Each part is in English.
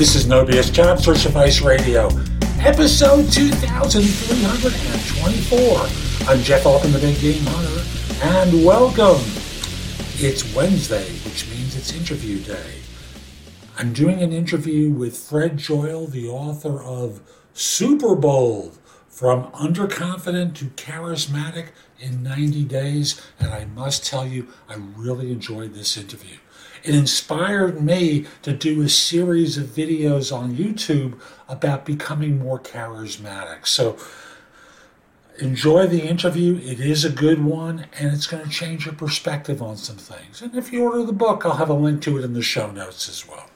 This is No BS Job Search Advice Radio, episode 2324. I'm Jeff Altman, the Big Game Hunter, and welcome. It's Wednesday, which means it's interview day. I'm doing an interview with Fred Joyal, the author of Super Bold From Underconfident to Charismatic in 90 Days. And I must tell you, I really enjoyed this interview. It inspired me to do a series of videos on YouTube about becoming more charismatic. So enjoy the interview. It is a good one, and it's going to change your perspective on some things. And if you order the book, I'll have a link to it in the show notes as well.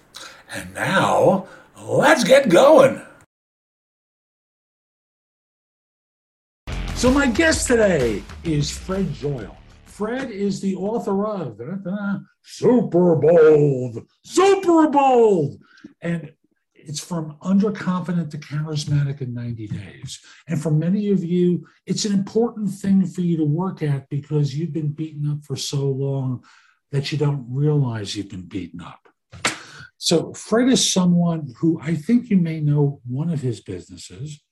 And now, let's get going. So, my guest today is Fred Joyal. Fred is the author of Super Bold, Super Bold. And it's from underconfident to charismatic in 90 days. And for many of you, it's an important thing for you to work at because you've been beaten up for so long that you don't realize you've been beaten up. So, Fred is someone who I think you may know one of his businesses,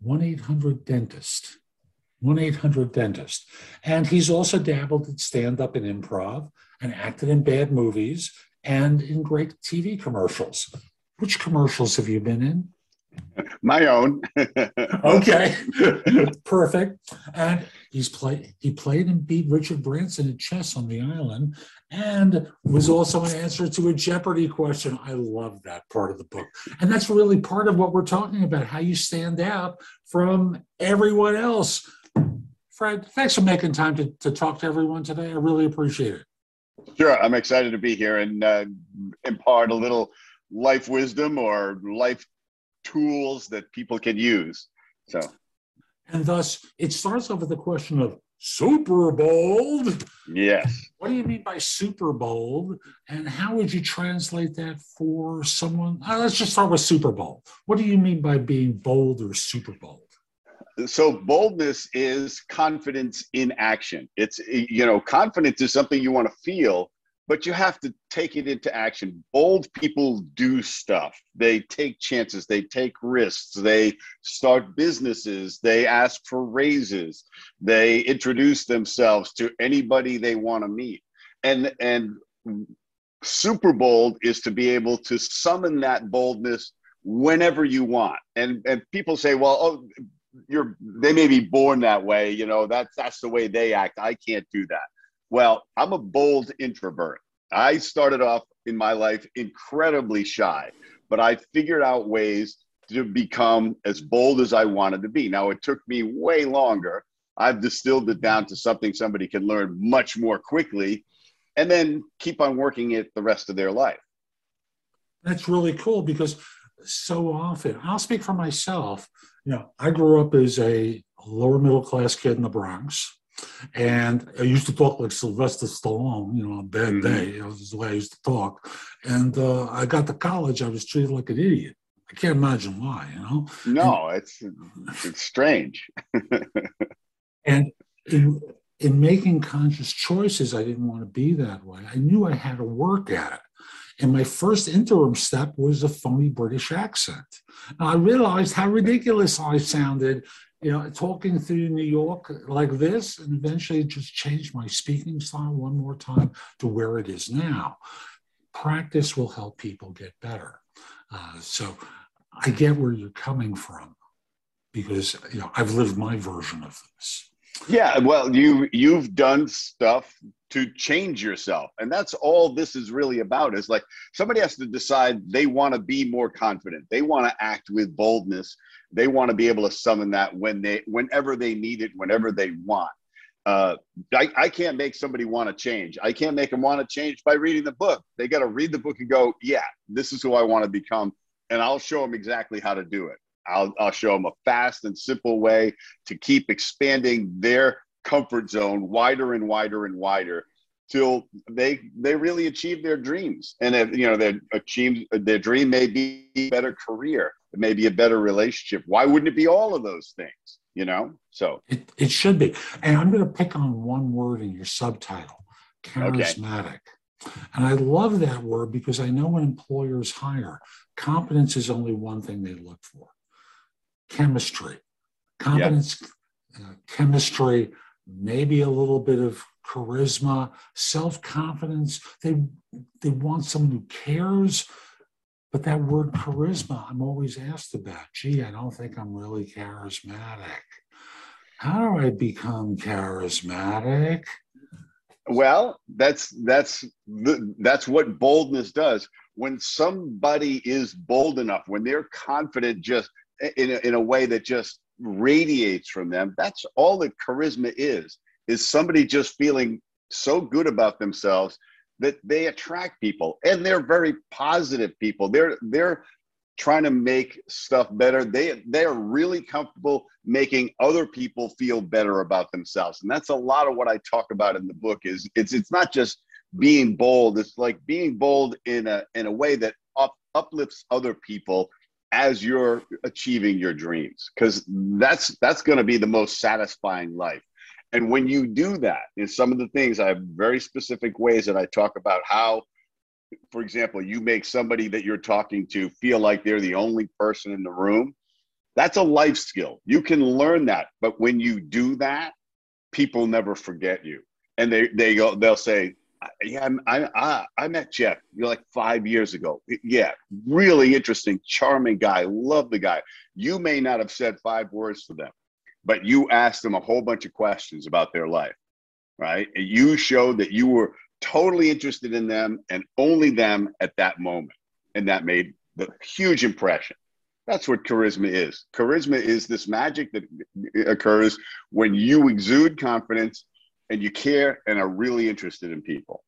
1 800 Dentist. 1 800 Dentist. And he's also dabbled in stand up and improv and acted in bad movies and in great TV commercials. Which commercials have you been in? My own. okay, perfect. And he's played. He played and beat Richard Branson at chess on the island, and was also an answer to a Jeopardy question. I love that part of the book, and that's really part of what we're talking about: how you stand out from everyone else. Fred, thanks for making time to, to talk to everyone today. I really appreciate it. Sure, I'm excited to be here and uh, impart a little life wisdom or life tools that people can use. So, and thus it starts off with the question of super bold. Yes. What do you mean by super bold? And how would you translate that for someone? Uh, let's just start with super bold. What do you mean by being bold or super bold? So boldness is confidence in action. It's you know, confidence is something you want to feel, but you have to take it into action. Bold people do stuff. They take chances, they take risks, they start businesses, they ask for raises, they introduce themselves to anybody they want to meet. And and super bold is to be able to summon that boldness whenever you want. And and people say, well, oh, you're they may be born that way, you know, that's that's the way they act. I can't do that well, I'm a bold introvert. I started off in my life incredibly shy, but I figured out ways to become as bold as I wanted to be. Now, it took me way longer. I've distilled it down to something somebody can learn much more quickly and then keep on working it the rest of their life. That's really cool because so often, I'll speak for myself. You know, I grew up as a lower middle class kid in the Bronx. And I used to talk like Sylvester Stallone, you know, on a bad mm-hmm. day. That was the way I used to talk. And uh, I got to college, I was treated like an idiot. I can't imagine why, you know? No, and, it's it's strange. and in, in making conscious choices, I didn't want to be that way. I knew I had to work at it. And my first interim step was a phony British accent. And I realized how ridiculous I sounded you know, talking through New York like this, and eventually just changed my speaking style one more time to where it is now. Practice will help people get better. Uh, so I get where you're coming from because you know I've lived my version of this. Yeah, well, you you've done stuff to change yourself, and that's all this is really about. Is like somebody has to decide they want to be more confident. They want to act with boldness. They want to be able to summon that when they, whenever they need it, whenever they want. Uh, I, I can't make somebody want to change. I can't make them want to change by reading the book. They got to read the book and go, yeah, this is who I want to become, and I'll show them exactly how to do it. I'll, I'll show them a fast and simple way to keep expanding their comfort zone wider and wider and wider till they they really achieve their dreams. And if you know their achieve their dream may be a better career it may be a better relationship. Why wouldn't it be all of those things you know? So it, it should be. And i'm going to pick on one word in your subtitle charismatic. Okay. And I love that word because I know when employers hire, competence is only one thing they look for chemistry. Competence, yep. uh, chemistry, maybe a little bit of charisma, self confidence. They, they want someone who cares. But that word charisma, I'm always asked about. Gee, I don't think I'm really charismatic. How do I become charismatic? Well, that's that's that's what boldness does. When somebody is bold enough, when they're confident, just in a, in a way that just radiates from them, that's all that charisma is. Is somebody just feeling so good about themselves that they attract people, and they're very positive people. They're they're trying to make stuff better. They they are really comfortable making other people feel better about themselves. And that's a lot of what I talk about in the book is it's it's not just being bold, it's like being bold in a in a way that up, uplifts other people as you're achieving your dreams because that's that's going to be the most satisfying life. And when you do that, in some of the things I have very specific ways that I talk about how for example, you make somebody that you're talking to feel like they're the only person in the room, that's a life skill. You can learn that. But when you do that, people never forget you. And they, they go, they'll say, yeah, I, I, I met Jeff you're like five years ago. Yeah, really interesting, charming guy. Love the guy. You may not have said five words to them, but you asked them a whole bunch of questions about their life, right? And you showed that you were totally interested in them and only them at that moment. And that made the huge impression. That's what charisma is. Charisma is this magic that occurs when you exude confidence and you care and are really interested in people.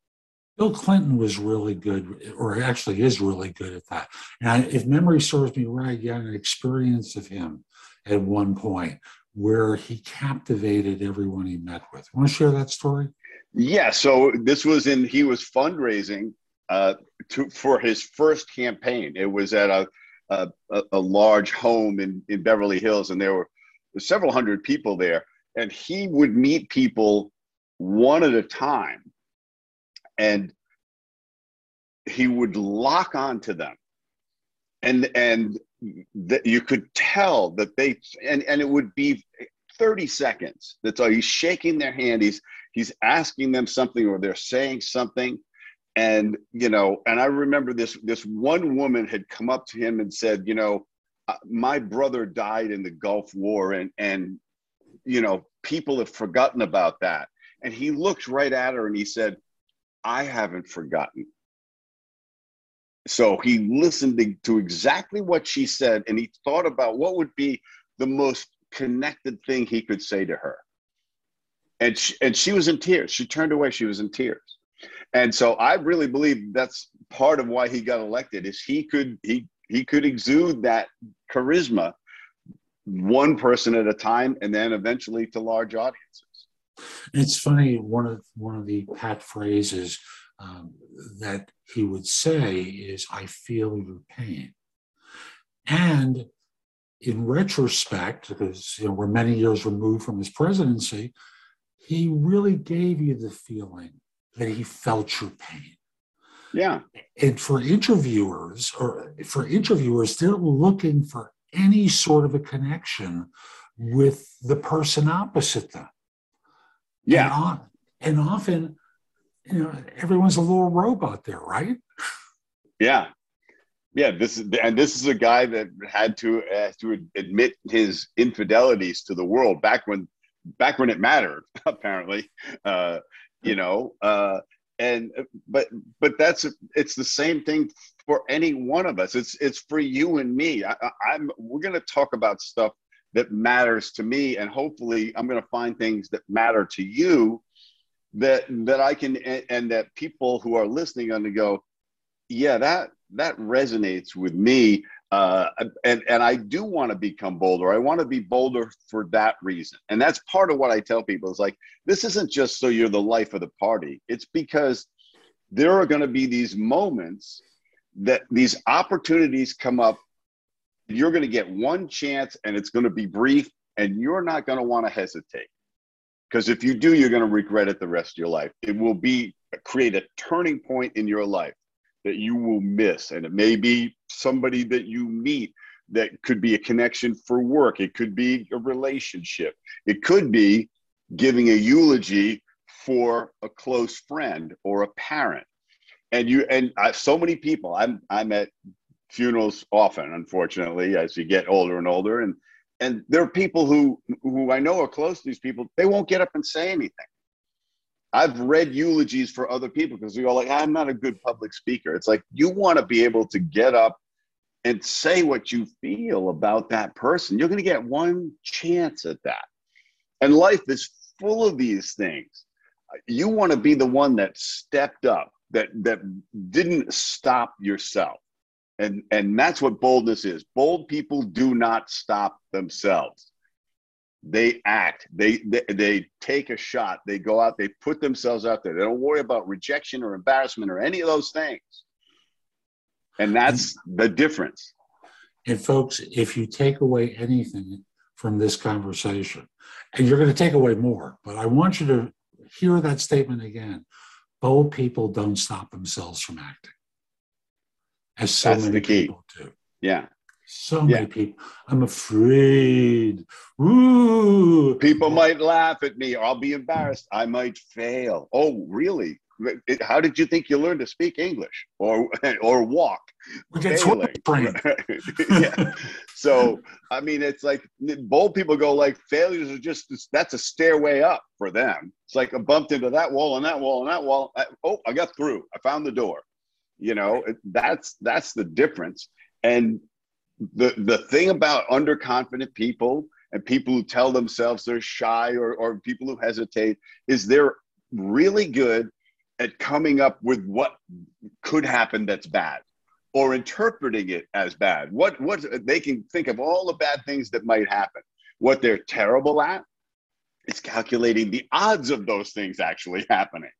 Bill Clinton was really good, or actually is really good at that. And if memory serves me right, you had an experience of him at one point where he captivated everyone he met with. Want to share that story? Yeah, so this was in he was fundraising uh, to for his first campaign. It was at a a, a large home in in Beverly Hills, and there were several hundred people there. And he would meet people one at a time, and he would lock onto them, and and that you could tell that they and and it would be 30 seconds. That's all. He's shaking their hand. He's he's asking them something or they're saying something. And you know, and I remember this this one woman had come up to him and said, you know, uh, my brother died in the Gulf War, and and you know, people have forgotten about that. And he looked right at her and he said, I haven't forgotten. So he listened to, exactly what she said and he thought about what would be the most connected thing he could say to her. And she, and she was in tears. She turned away. She was in tears. And so I really believe that's part of why he got elected is he could he he could exude that charisma one person at a time and then eventually to large audiences. It's funny one of one of the pat phrases um, that he would say is I feel your pain. And in retrospect, because you know, we're many years removed from his presidency, he really gave you the feeling that he felt your pain. Yeah. And for interviewers, or for interviewers, they're looking for any sort of a connection with the person opposite them. Yeah. And, and often, you know, everyone's a little robot there, right? Yeah yeah, this is and this is a guy that had to uh, to admit his infidelities to the world back when back when it mattered, apparently. Uh, you know, uh, and but but that's it's the same thing for any one of us. It's it's for you and me. I, I'm we're going to talk about stuff that matters to me, and hopefully, I'm going to find things that matter to you that that I can and, and that people who are listening on to go, yeah, that that resonates with me. Uh, and and I do want to become bolder. I want to be bolder for that reason. And that's part of what I tell people is like this isn't just so you're the life of the party. It's because there are going to be these moments that these opportunities come up. You're going to get one chance, and it's going to be brief, and you're not going to want to hesitate. Because if you do, you're going to regret it the rest of your life. It will be create a turning point in your life that you will miss. And it may be somebody that you meet that could be a connection for work, it could be a relationship, it could be giving a eulogy for a close friend or a parent. And you and I, so many people, I'm I'm at funerals often, unfortunately, as you get older and older, and and there are people who who I know are close to these people. They won't get up and say anything. I've read eulogies for other people because we all like, I'm not a good public speaker. It's like you want to be able to get up and say what you feel about that person. You're going to get one chance at that. And life is full of these things. You want to be the one that stepped up, that that didn't stop yourself. And and that's what boldness is. Bold people do not stop themselves. They act. They, they they take a shot. They go out. They put themselves out there. They don't worry about rejection or embarrassment or any of those things. And that's the difference. And folks if you take away anything from this conversation and you're going to take away more but i want you to hear that statement again. Bold people don't stop themselves from acting as so that's many people do yeah so many yeah. people. I'm afraid. Ooh. People might laugh at me or I'll be embarrassed. I might fail. Oh, really? How did you think you learned to speak English or or walk? yeah. So I mean, it's like bold people go like failures are just that's a stairway up for them. It's like I bumped into that wall and that wall and that wall. I, oh, I got through. I found the door. You know, that's that's the difference. And the the thing about underconfident people and people who tell themselves they're shy or, or people who hesitate is they're really good at coming up with what could happen that's bad or interpreting it as bad what what they can think of all the bad things that might happen what they're terrible at is calculating the odds of those things actually happening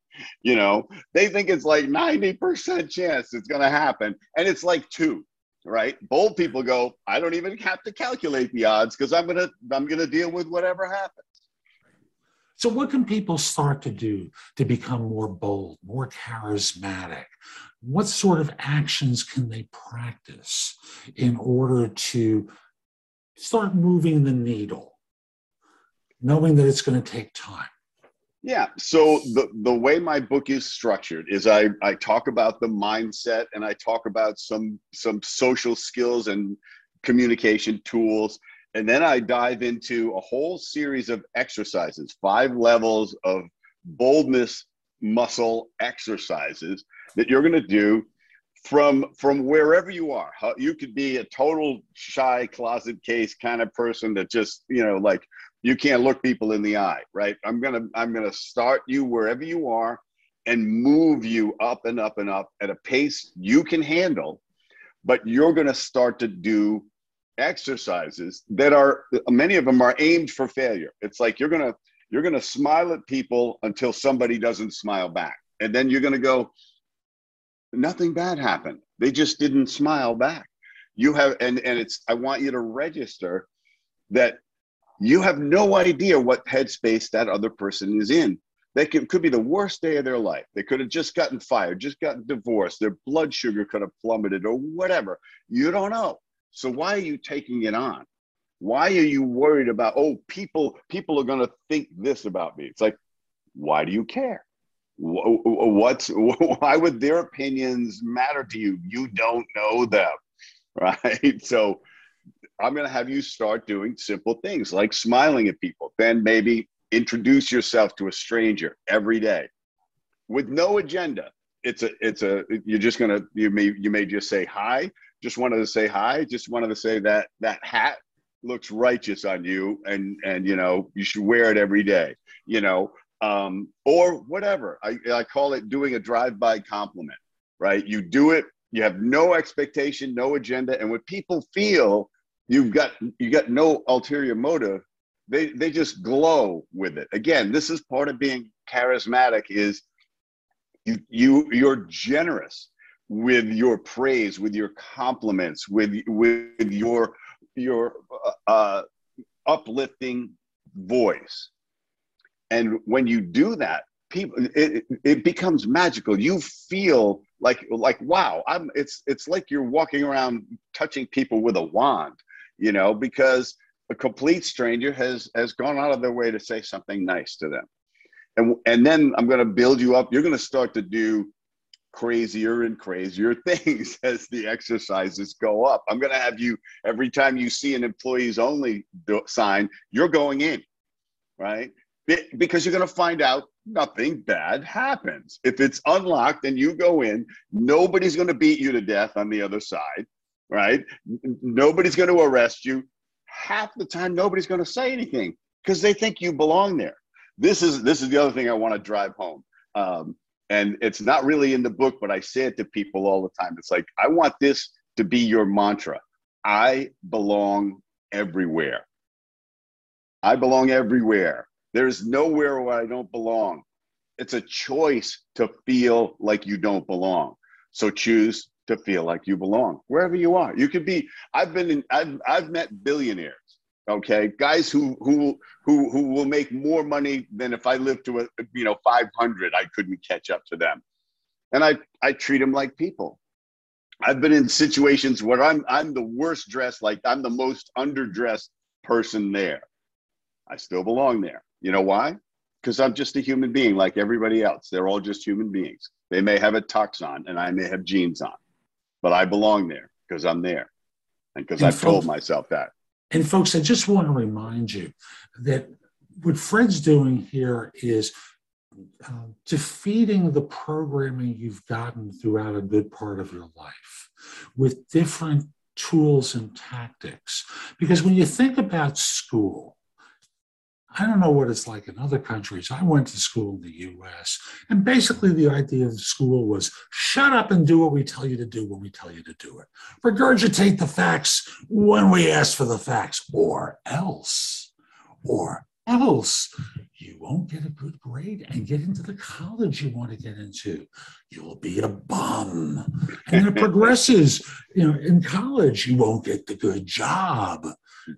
you know they think it's like 90% chance it's going to happen and it's like 2 right? Bold people go, I don't even have to calculate the odds because I'm gonna I'm gonna deal with whatever happens. So, what can people start to do to become more bold, more charismatic? What sort of actions can they practice in order to start moving the needle, knowing that it's going to take time? Yeah. So the the way my book is structured is I I talk about the mindset and I talk about some some social skills and communication tools and then I dive into a whole series of exercises, five levels of boldness muscle exercises that you're going to do from from wherever you are you could be a total shy closet case kind of person that just you know like you can't look people in the eye right? I'm gonna i'm gonna start you wherever you are and move you up and up and up at a pace you can handle but you're gonna start to do exercises that are many of them are aimed for failure. It's like you're gonna you're gonna smile at people until somebody doesn't smile back. And then you're gonna go nothing bad happened. They just didn't smile back. You have and and it's i want you to register that you have no idea what headspace that other person is in. They could, could be the worst day of their life. They could have just gotten fired, just gotten divorced. Their blood sugar could have plummeted or whatever. You don't know. So why are you taking it on? Why are you worried about, oh, people, people are going to think this about me? It's like, why do you care? What's, why would their opinions matter to you? You don't know them, right? So I'm going to have you start doing simple things like smiling at people. Then maybe introduce yourself to a stranger every day with no agenda. It's a, it's a, you're just going to, you may, you may just say hi. Just wanted to say hi. Just wanted to say that that hat looks righteous on you and, and, you know, you should wear it every day, you know, um, or whatever. I, I call it doing a drive-by compliment, right? You do it, you have no expectation, no agenda. And when people feel you've got you got no ulterior motive. They they just glow with it. Again this is part of being charismatic is you you you're generous with your praise with your compliments with with your your uh, uplifting voice. And when you do that people it, it becomes magical. You feel like like wow i'm it's it's like you're walking around touching people with a wand you know because a complete stranger has has gone out of their way to say something nice to them. And and then i'm going to build you up. You're going to start to do crazier and crazier things as the exercises go up. I'm going to have you every time you see an employees only sign you're going in right? Because you're going to find out nothing bad happens. If it's unlocked and you go in nobody's going to beat you to death on the other side right? Nobody's going to arrest you. Half the time nobody's going to say anything because they think you belong there. This is this is the other thing i want to drive home. Um, and it's not really in the book but i say it to people all the time. It's like i want this to be your mantra. I belong everywhere. I belong everywhere. There's nowhere where i don't belong. It's a choice to feel like you don't belong. So choose to feel like you belong wherever you are. You could be. I've been in. I've I've met billionaires. Okay, guys who who who who will make more money than if I lived to a you know 500. I couldn't catch up to them, and I I treat them like people. I've been in situations where I'm I'm the worst dressed, like I'm the most underdressed person there. I still belong there. You know why? Because I'm just a human being like everybody else. They're all just human beings. They may have a tux on and I may have jeans on but I belong there because I'm there and because I've told myself that. And folks, I just want to remind you that what Fred's doing here is uh, defeating the programming you've gotten throughout a good part of your life with different tools and tactics. Because when you think about school, I don't know what it's like in other countries. I went to school in the US, and basically the idea of school was shut up and do what we tell you to do when we tell you to do it. Regurgitate the facts when we ask for the facts, or else, or else you won't get a good grade and get into the college you want to get into. You'll be a bum. And it progresses. You know, in college, you won't get the good job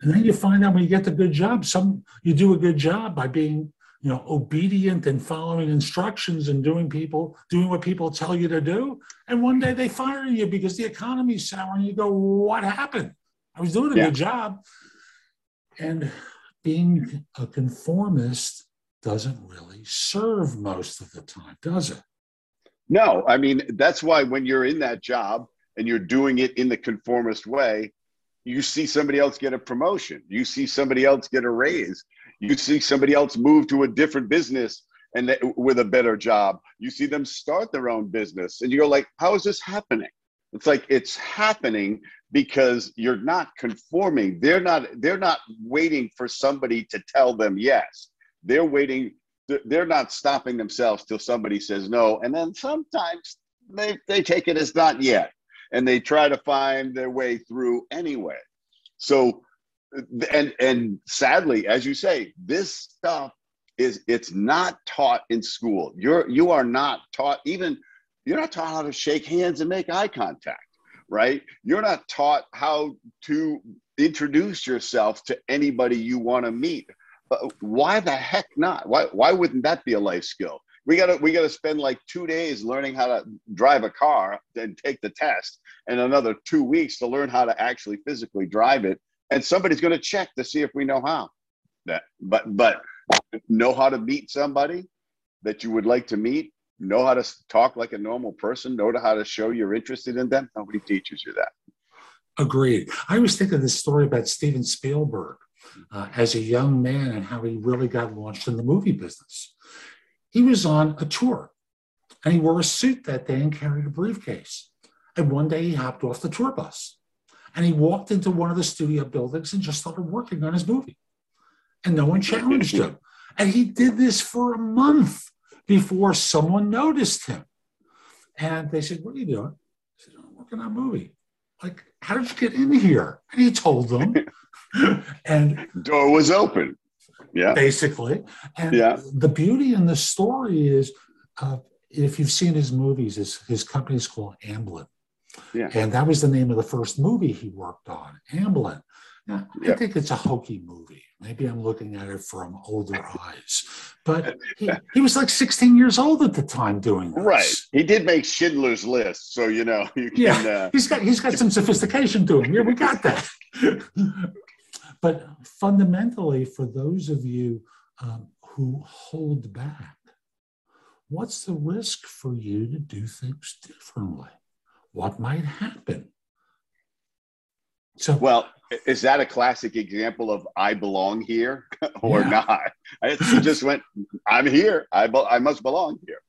and then you find out when you get the good job, some you do a good job by being, you know, obedient and following instructions and doing people doing what people tell you to do. And one day they fire you because the economy's sour, and you go, "What happened? I was doing a yeah. good job." And being a conformist doesn't really serve most of the time, does it? No, I mean that's why when you're in that job and you're doing it in the conformist way, you see somebody else get a promotion. You see somebody else get a raise. You see somebody else move to a different business and they, with a better job. You see them start their own business and you go like how is this happening? It's like it's happening because you're not conforming. They're not they're not waiting for somebody to tell them yes. They're waiting they're not stopping themselves till somebody says no. And then sometimes they, they take it as not yet and they try to find their way through anyway. So, and and sadly, as you say, this stuff is it's not taught in school. You're you are not taught even you're not taught how to shake hands and make eye contact, right? You're not taught how to introduce yourself to anybody you want to meet. But why the heck not? Why why wouldn't that be a life skill? We gotta we gotta spend like two days learning how to drive a car and take the test and another two weeks to learn how to actually physically drive it. And somebody's to check to see if we know how. That but but know how to meet somebody that you would like to meet know how to talk like a normal person know how to show you're interested in them. Nobody teaches you that. Agreed. I was thinking this story about steven spielberg uh, as a young man and how he really got launched in the movie business he was on a tour and he wore a suit that day and carried a briefcase. And one day he hopped off the tour bus and he walked into one of the studio buildings and just started working on his movie. And no one challenged him. And he did this for a month before someone noticed him. And they said, What are you doing? He said, I'm working on a movie. Like, how did you get in here? And he told them. and door was open yeah basically and yeah. the beauty in the story is uh, if you've seen his movies his, his company is called amblin yeah. and that was the name of the first movie he worked on amblin Yeah, I think it's a hokey movie. Maybe I'm looking at it from older eyes. But he, he was like 16 years old at the time doing this. Right. He did make Schindler's List, so you know you can. Yeah, Uh, he's got he's got some sophistication to him. Yeah, we got that. But fundamentally, for those of you um, who hold back, what's the risk for you to do things differently? What might happen? So, well, is that a classic example of I belong here or Yeah. not? I just went. I'm here. I be- I must belong here.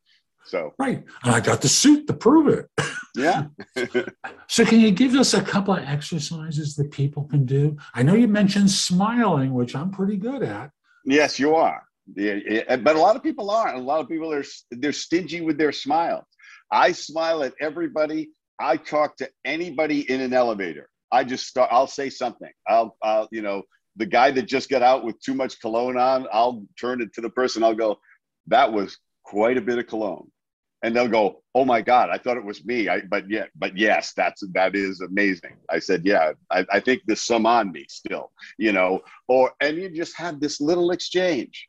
So right, and I got the suit to prove it. yeah. So, can you give us a couple of exercises that people can do? I know you mentioned smiling, which I'm pretty good at. Yes, you are. Yeah, yeah, but a lot of people aren't. A lot of people are they're stingy with their smile. I smile at everybody. I talk to anybody in an elevator. I just start. I'll say something. I'll, I'll, you know, the guy that just got out with too much cologne on. I'll turn it to the person. I'll go, "That was quite a bit of cologne," and they'll go, "Oh my god, I thought it was me." I, but yeah, but yes, that's that is amazing. I said, "Yeah, I, I think there's some on me still," you know. Or and you just have this little exchange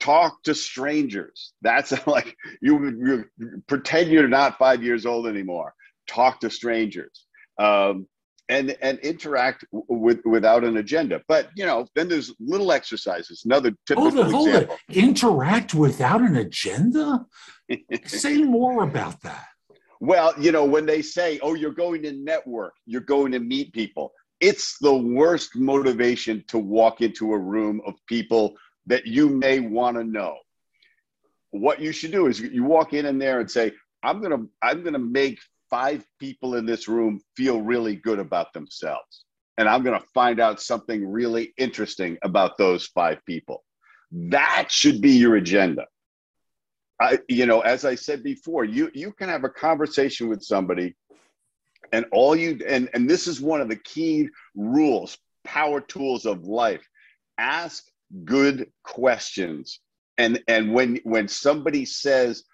talk to strangers. That's like you, you pretend you're not five years old anymore. Talk to strangers. Um, and and interact with without an agenda. But you know, then there's little exercises. Another typical Hold it, hold example. it. Interact without an agenda? Say more about that. Well, you know, when they say, "Oh, you're going to network, you're going to meet people," it's the worst motivation to walk into a room of people that you may want to know. What you should do is you walk in in there and say, "I'm gonna, I'm gonna make five people in this room feel really good about themselves, and I'm gonna find out something really interesting about those five people." That should be your agenda. I, you know, as I said before, you you can have a conversation with somebody, and all you and and this is one of the key rules, power tools of life. Ask good questions, and and when when somebody says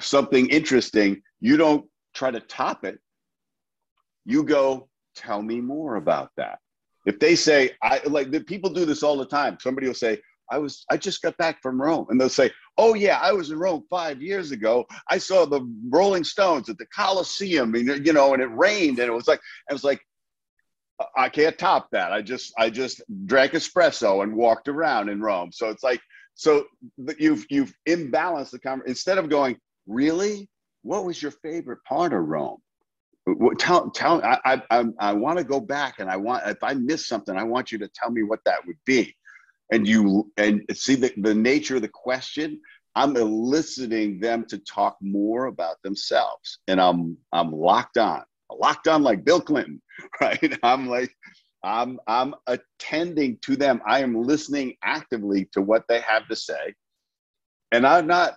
something interesting, you don't try to top it. You go, tell me more about that. If they say, I like the people do this all the time. Somebody will say, I was I just got back from Rome. And they'll say, Oh yeah, I was in Rome five years ago. I saw the Rolling Stones at the Coliseum, and you know, and it rained, and it was like I was like, I can't top that. I just I just drank espresso and walked around in Rome. So it's like so you've you've imbalanced the conversation instead of going, really? What was your favorite part of Rome? Tell tell I I I, I want to go back and I want if I miss something, I want you to tell me what that would be. And you and see the, the nature of the question? I'm eliciting them to talk more about themselves. And i'm i'm locked on locked on like bill clinton right? I'm like i'm i'm attending to them. I am listening actively to what they have to say. And i'm not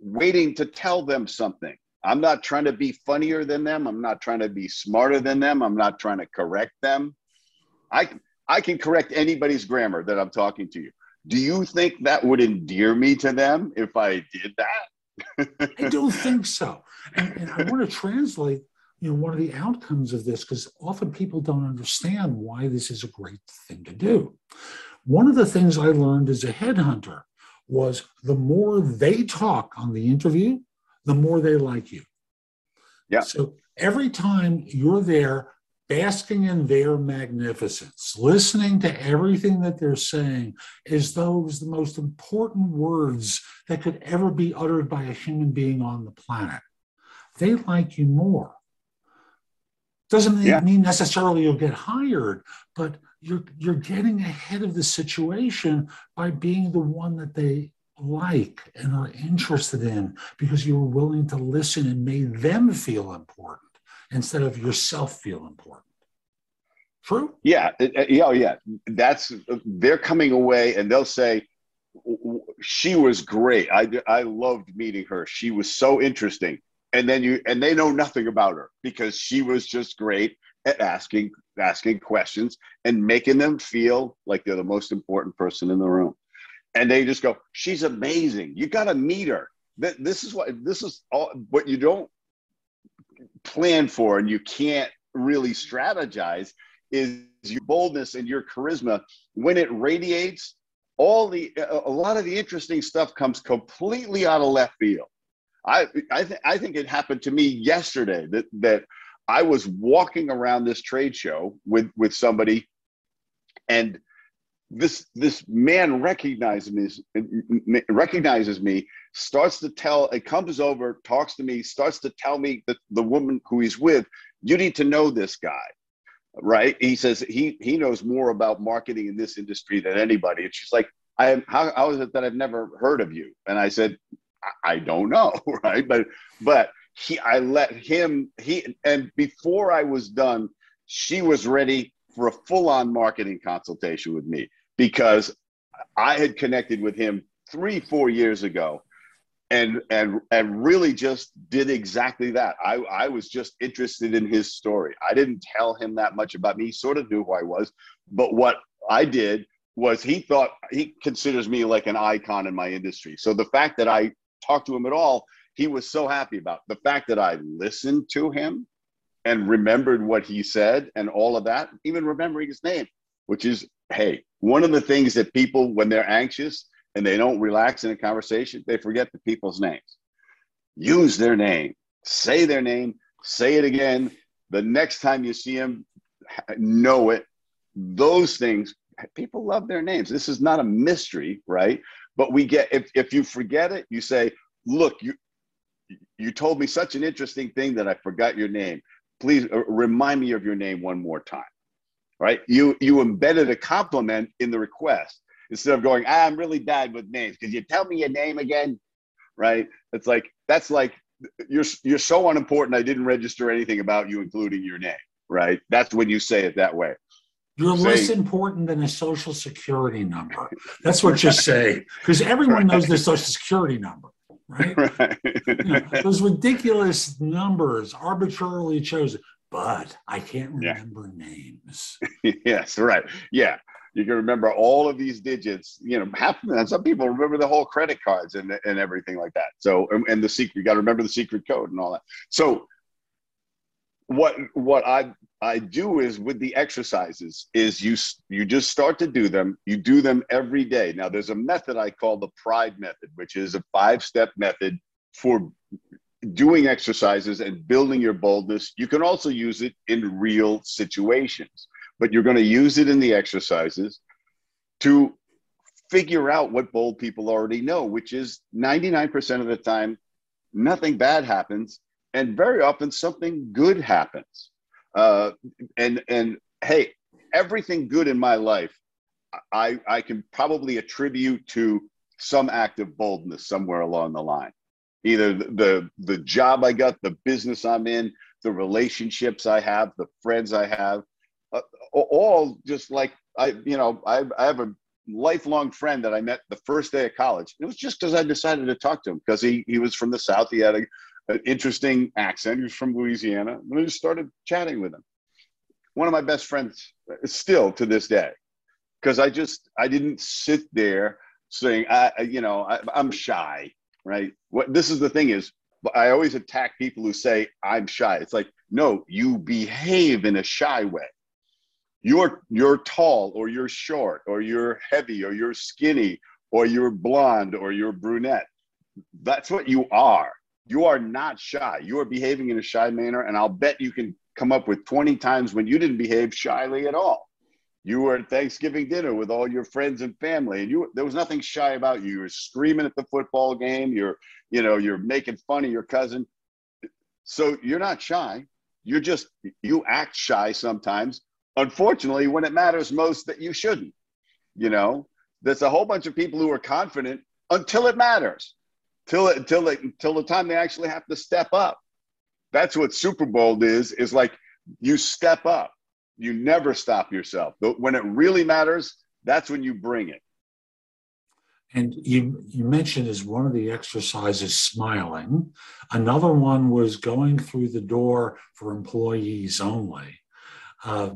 waiting to tell them something i'm not trying to be funnier than them i'm not trying to be smarter than them i'm not trying to correct them i I can correct anybody's grammar that I'm talking to you. Do you think that would endear me to them if I did that? I don't think so. And, and I want to translate, you know, one of the outcomes of this, because often people don't understand why this is a great thing to do. One of the things I learned as a headhunter was the more they talk on the interview, the more they like you. Yeah. So every time you're there basking in their magnificence, listening to everything that they're saying as though it was the most important words that could ever be uttered by a human being on the planet. They like you more. Doesn't mean- Yeah. mean necessarily you'll get hired, but you're you're getting ahead of the situation by being the one that they like and are interested in because you were willing to listen and made them feel important instead of yourself feel important. True? Yeah, it- it- yeah, oh, yeah. That's uh, they're coming away and they'll say, "She was great. I I loved meeting her. She was so interesting." And then you and they know nothing about her because she was just great at asking asking questions and making them feel like they're the most important person in the room. And they just go, "She's amazing. You got to meet her." This is what this is all what you don't plan for and you can't really strategize is your boldness and your charisma when it radiates all the a lot of the interesting stuff comes completely out of left field i i, th- I think it happened to me yesterday that that i was walking around this trade show with with somebody and this this man recognizes me recognizes me starts to tell it comes over talks to me starts to tell me that the woman who he's with you need to know this guy right? He says he he knows more about marketing in this industry than anybody. And she's like i am how, how is it that i've never heard of you? And i said i, I don't know right? But but he i let him he and before i was done she was ready for a full-on marketing consultation with me because i had connected with him three four years ago and and and really just did exactly that. I I was just interested in his story. I didn't tell him that much about me. He sort of knew who I was, but what I did was he thought he considers me like an icon in my industry. So the fact that I talked to him at all, he was so happy about. The fact that I listened to him and remembered what he said and all of that, even remembering his name, which is hey, one of the things that people when they're anxious and they don't relax in a conversation, they forget the people's names. Use their name, say their name, say it again. The next time you see them, know it. Those things, people love their names. This is not a mystery, right? But we get, if, if you forget it, you say, look, you, you told me such an interesting thing that I forgot your name. Please uh, remind me of your name one more time. Right? You you embedded a compliment in the request instead of going, ah, I'm really bad with names. Could you tell me your name again? Right? It's like that's like you're you're so unimportant. I didn't register anything about you, including your name. Right? That's when you say it that way. You're say, less important than a social security number. That's what you say because everyone right. knows their social security number. Right? right. You know, those ridiculous numbers arbitrarily chosen but I can't remember yeah. names. yes, right. Yeah you can remember all of these digits you know half some people remember the whole credit cards and, and everything like that so and, and the secret you got to remember the secret code and all that so what what i i do is with the exercises is you you just start to do them you do them every day now there's a method i call the pride method which is a five step method for doing exercises and building your boldness you can also use it in real situations but you're going to use it in the exercises to figure out what bold people already know, which is 99% of the time, nothing bad happens. And very often something good happens. Uh, and, and hey, everything good in my life, I, I can probably attribute to some act of boldness somewhere along the line. Either the, the, job I got, the business I'm in, the relationships I have, the friends I have, uh, all just like I, you know, I, I have a lifelong friend that I met the first day of college. It was just because I decided to talk to him because he he was from the South. He had a, an interesting accent. He was from Louisiana, and I just started chatting with him. One of my best friends, uh, still to this day, because I just I didn't sit there saying I, you know, I, I'm shy, right? What this is the thing is, I always attack people who say I'm shy. It's like no, you behave in a shy way. You're you're tall or you're short or you're heavy or you're skinny or you're blonde or you're brunette. That's what you are. You are not shy. You are behaving in a shy manner and i'll bet you can come up with 20 times when you didn't behave shyly at all you were at thanksgiving dinner with all your friends and family and you there was nothing shy about you you were screaming at the football game you're you know you're making fun of your cousin so you're not shy you're just you act shy sometimes unfortunately, when it matters most, that you shouldn't. You know, there's a whole bunch of people who are confident until it matters, till it, until it, until the time they actually have to step up. That's what Super Bold is. Is like you step up. You never stop yourself. But when it really matters, that's when you bring it. And you, you mentioned as one of the exercises smiling. Another one was going through the door for employees only uh,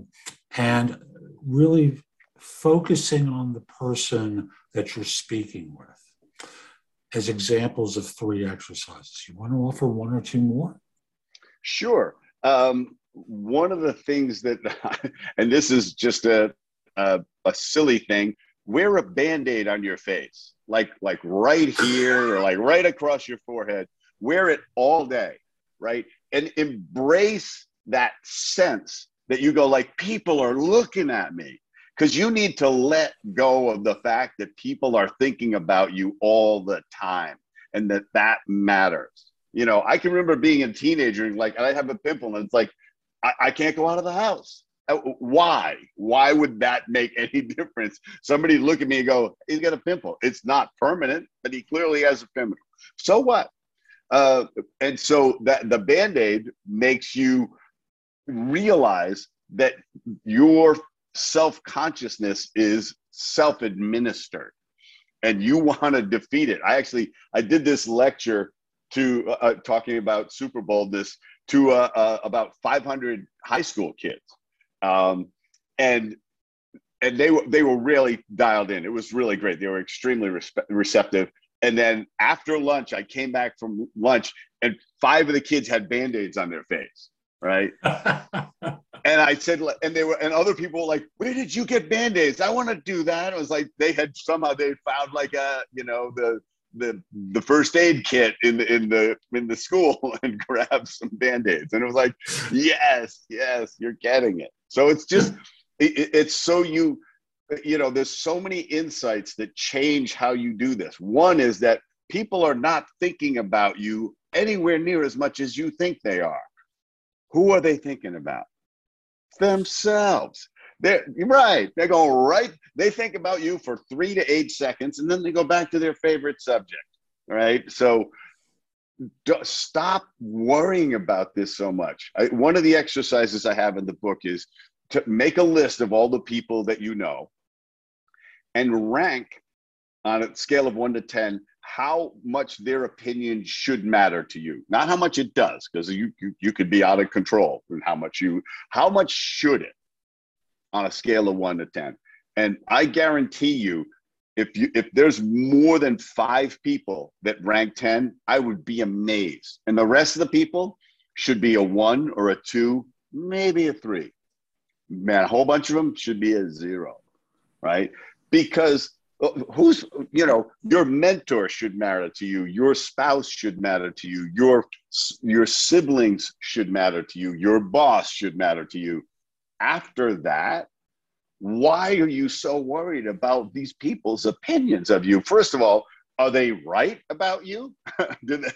and really focusing on the person that you're speaking with as examples of three exercises. You want to offer one or two more? Sure. Um, one of the things that, and this is just a, a, a silly thing, wear a band-aid on your face, like like right here or like right across your forehead. Wear it all day, right? And embrace that sense that you go like people are looking at me because you need to let go of the fact that people are thinking about you all the time and that that matters you know i can remember being a teenager and like i have a pimple and it's like I, I can't go out of the house. Uh, why? Why would that make any difference? Somebody look at me and go he's got a pimple. It's not permanent but he clearly has a pimple. So what? Uh, and so that the band-aid makes you realize that your self-consciousness is self-administered and you want to defeat it. I actually i did this lecture to uh, uh talking about super boldness to uh, uh, about 500 high school kids. Um, and and they were they were really dialed in. It was really great. They were extremely respe- receptive. And then after lunch i came back from lunch and five of the kids had band-aids on their face right? And I said, and they were, and other people were like, "Where did you get band aids? I want to do that." It was like they had somehow they found like a, you know, the the the first aid kit in the in the in the school and grabbed some band aids, and it was like, yes, yes, you're getting it. So it's just, it, it's so you, you know, there's so many insights that change how you do this. One is that people are not thinking about you anywhere near as much as you think they are. Who are they thinking about? themselves. They're right. They go right. They think about you for three to eight seconds, and then they go back to their favorite subject. Right. So stop worrying about this so much. I, one of the exercises I have in the book is to make a list of all the people that you know and rank on a scale of one to 10 how much their opinion should matter to you not how much it does because you, you you could be out of control and how much you how much should it on a scale of 1 to 10 and i guarantee you if you if there's more than 5 people that rank 10 i would be amazed. And the rest of the people should be a 1 or a 2 maybe a 3 man a whole bunch of them should be a 0 right? Because uh, who's you know your mentor should matter to you. Your spouse should matter to you. Your your siblings should matter to you. Your boss should matter to you after that why are you so worried about these people's opinions of you first of all are they right about you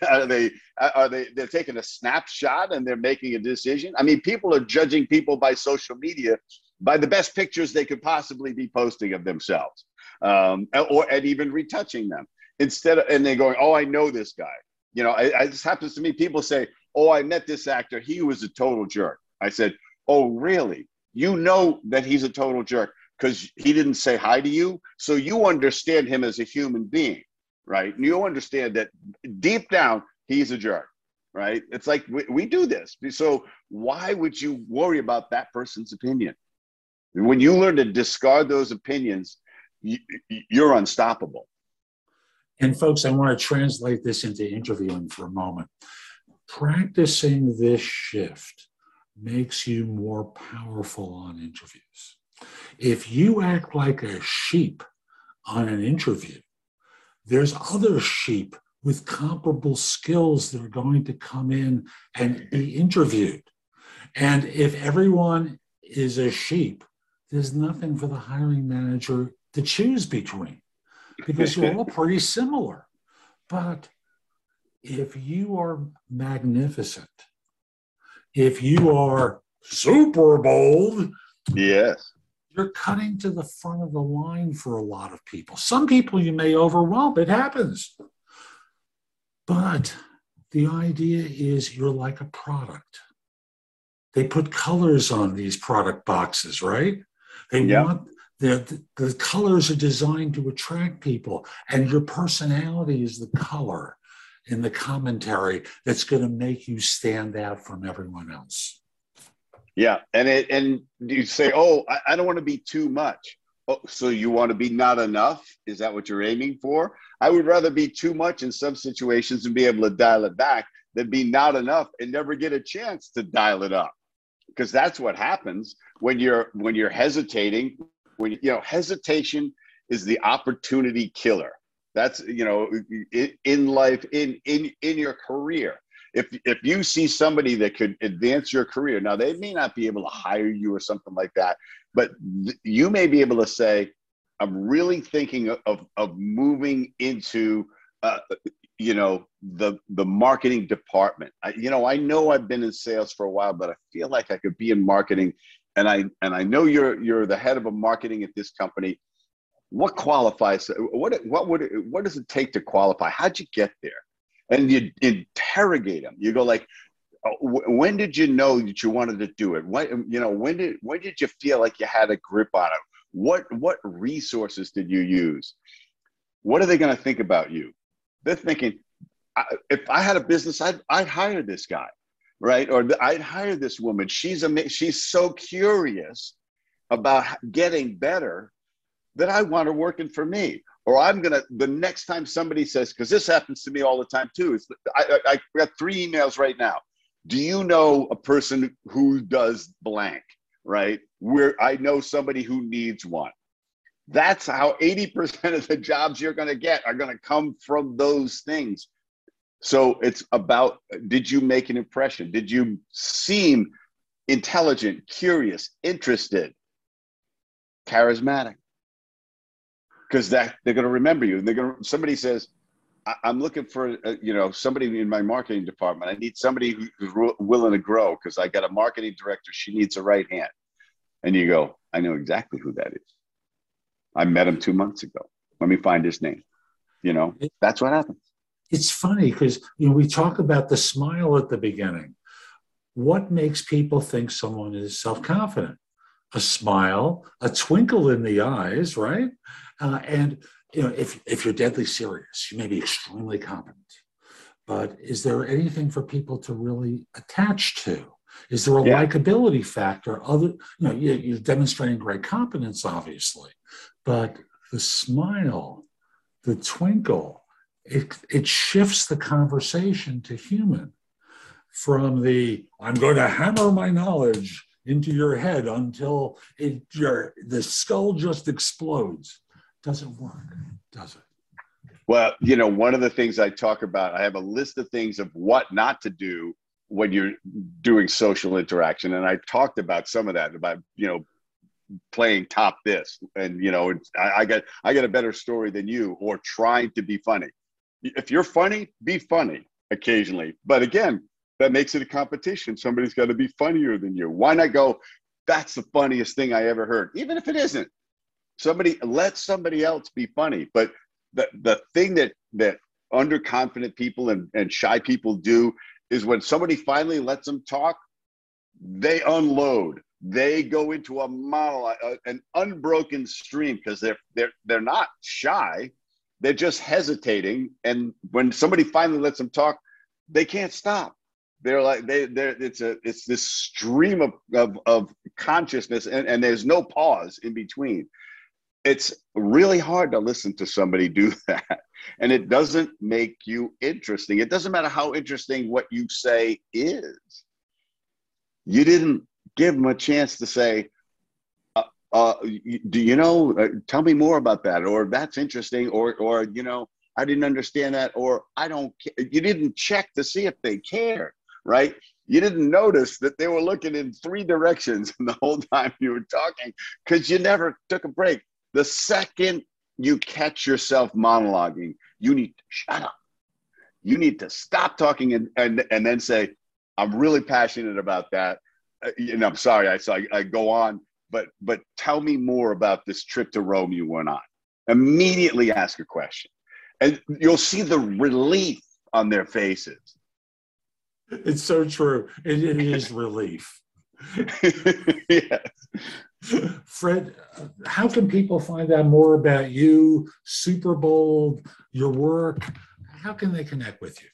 are they are they they're taking a snapshot and they're making a decision i mean people are judging people by social media by the best pictures they could possibly be posting of themselves um, or and even retouching them instead of and they're going, oh, I know this guy. You know, it, it just happens to me. People say, oh, I met this actor. He was a total jerk. I said, oh, really? You know that he's a total jerk because he didn't say hi to you. So you understand him as a human being, right? And you understand that deep down, he's a jerk, right? It's like we, we do this. So why would you worry about that person's opinion? When you learn to discard those opinions you're unstoppable. And folks, I want to translate this into interviewing for a moment. Practicing this shift makes you more powerful on interviews. If you act like a sheep on an interview, there's other sheep with comparable skills that are going to come in and be interviewed. And if everyone is a sheep, there's nothing for the hiring manager to choose between because you're all pretty similar. But if you are magnificent, if you are super bold, yes, you're cutting to the front of the line for a lot of people. Some people you may overwhelm, it happens. But the idea is you're like a product. They put colors on these product boxes, right? They want the, the colors are designed to attract people, and your personality is the color in the commentary that's going to make you stand out from everyone else. Yeah, and it and you say, "Oh, I, I don't want to be too much." Oh, so you want to be not enough? Is that what you're aiming for? I would rather be too much in some situations and be able to dial it back than be not enough and never get a chance to dial it up because that's what happens when you're when you're hesitating when you know hesitation is the opportunity killer that's you know in life in in in your career. If if you see somebody that could advance your career now they may not be able to hire you or something like that but th- you may be able to say i'm really thinking of of moving into uh, you know the the marketing department. I, you know i know i've been in sales for a while but i feel like i could be in marketing and i and i know you're you're the head of a marketing at this company what qualifies what what would it, what does it take to qualify? How'd you get there? And you interrogate them. You go like oh, when did you know that you wanted to do it? What you know when did when did you feel like you had a grip on it? What what resources did you use? What are they going to think about you? They're thinking, if I had a business, I'd, I'd hire this guy, right? Or I'd hire this woman. She's a, she's so curious about getting better that I want her working for me. Or I'm gonna the next time somebody says, because this happens to me all the time too. Is I, I, I got three emails right now. Do you know a person who does blank? Right? Where I know somebody who needs one. That's how 80% of the jobs you're to get are going to come from those things. So it's about did you make an impression? Did you seem intelligent, curious, interested, charismatic? Because that they're going to remember you. And they're going to, somebody says, I'm looking for, uh, you know, somebody in my marketing department. I need somebody who's willing to grow because I got a marketing director. She needs a right hand. And you go, I know exactly who that is. I met him two months ago. Let me find his name. You know, that's what happens. It's funny because you know we talk about the smile at the beginning. What makes people think someone is self-confident? A smile, a twinkle in the eyes, right? Uh, and you know, if if you're deadly serious, you may be extremely competent. But is there anything for people to really attach to? Is there a yeah. likability factor? Other, you know, you're demonstrating great competence, obviously, but the smile, the twinkle, it, it shifts the conversation to human from the I'm going to hammer my knowledge into your head until it, your, the skull just explodes. Doesn't work, does it? Well, you know, one of the things I talk about, I have a list of things of what not to do when you're doing social interaction. And I talked about some of that about, you know, playing top this and you know I, I get i get a better story than you or trying to be funny. If you're funny be funny occasionally. But again that makes it a competition. Somebody's got to be funnier than you. Why not go that's the funniest thing i ever heard even if it isn't somebody let somebody else be funny but the the thing that that underconfident people and, and shy people do is when somebody finally lets them talk they unload they go into a monologue, uh, an unbroken stream because they're they're they're not shy, they're just hesitating. And when somebody finally lets them talk, they can't stop. They're like they they're it's a it's this stream of of, of consciousness, and, and there's no pause in between. It's really hard to listen to somebody do that. And it doesn't make you interesting. It doesn't matter how interesting what you say is. You didn't give them a chance to say, uh, uh, do you know, uh, tell me more about that, or that's interesting, or, or, you know, I didn't understand that, or I don't, you didn't check to see if they cared, right? You didn't notice that they were looking in three directions the whole time you were talking because you never took a break. The second you catch yourself monologuing, you need to shut up. You need to stop talking and, and, and then say, I'm really passionate about that. Uh, and I'm sorry, I, so I, I go on, but but tell me more about this trip to Rome you went on. Immediately ask a question, and you'll see the relief on their faces. It's so true. it, it is relief. yes. Fred, how can people find out more about you, Super Bold, your work? How can they connect with you?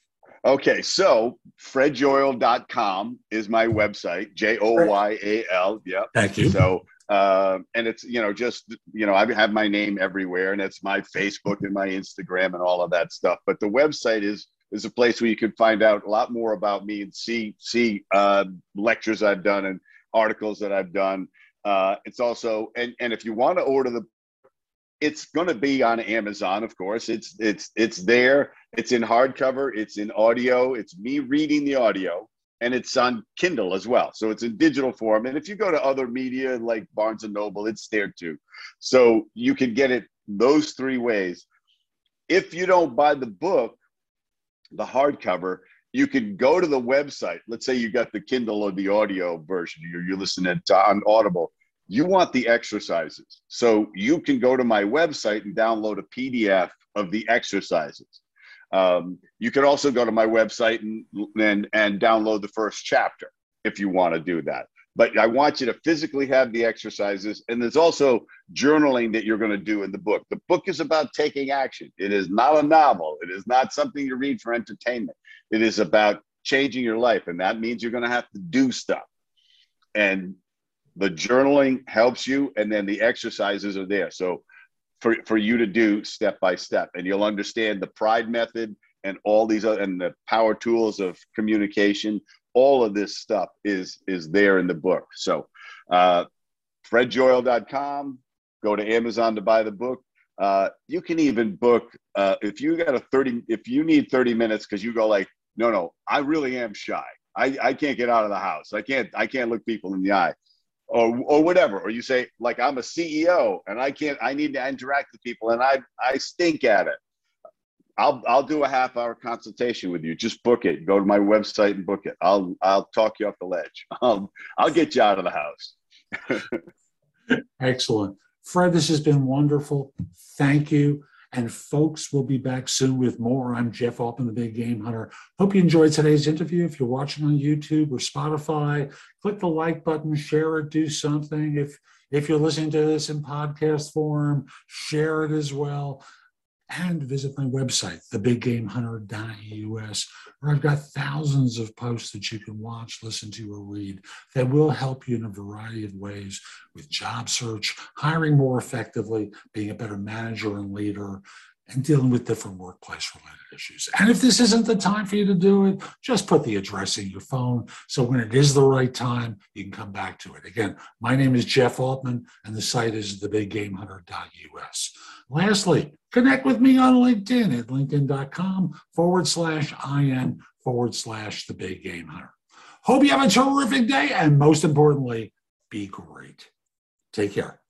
Okay, so fredjoyal.com is my website, J O Y A L. Yep. Thank you. So, uh, and it's, you know, just, you know, I have my name everywhere and it's my Facebook and my Instagram and all of that stuff. But the website is, is a place where you can find out a lot more about me and see, see uh, lectures I've done and articles that I've done. Uh, it's also and and if you want to order the it's going to be on Amazon, of course. It's it's it's there. It's in hardcover. It's in audio. It's me reading the audio, and it's on Kindle as well. So it's in digital form. And if you go to other media like Barnes and Noble, it's there too. So you can get it those three ways. If you don't buy the book, the hardcover, you can go to the website. Let's say you got the Kindle or the audio version. You're, you're listening to on Audible you want the exercises. So you can go to my website and download a PDF of the exercises. Um, you can also go to my website and, and, and download the first chapter if you want to do that. But I want you to physically have the exercises. And there's also journaling that you're going to do in the book. The book is about taking action. It is not a novel, it is not something you read for entertainment. It is about changing your life. And that means you're going to have to do stuff. And the journaling helps you and then the exercises are there so for, for you to do step by step and you'll understand the pride method and all these other and the power tools of communication all of this stuff is is there in the book. So uh, fredjoyal.com go to amazon to buy the book. Uh, you can even book uh, if you got a 30 if you need 30 minutes because you go like no no i really am shy. I, I can't get out of the house. I can't i can't look people in the eye. Or or whatever. Or you say like i'm a ceo and i can't i need to interact with people and i i stink at it i'll i'll do a half hour consultation with you. Just book it. Go to my website and book it. I'll i'll talk you off the ledge. Um, i'll get you out of the house. Excellent. Fred this has been wonderful. Thank you. And folks, we'll be back soon with more. I'm Jeff Altman, the Big Game Hunter. Hope you enjoyed today's interview. If you're watching on YouTube or Spotify, click the like button, share it, do something. If if you're listening to this in podcast form, share it as well and visit my website, thebiggamehunter.us, where I've got thousands of posts that you can watch, listen to, or read that will help you in a variety of ways with job search, hiring more effectively, being a better manager and leader, and dealing with different workplace related issues. And if this isn't the time for you to do it, just put the address in your phone. So when it is the right time, you can come back to it. Again, my name is Jeff Altman, and the site is thebiggamehunter.us. Lastly, connect with me on LinkedIn at linkedin.com forward slash IN forward slash the big game hunter. Hope you have a terrific day, and most importantly, be great. Take care.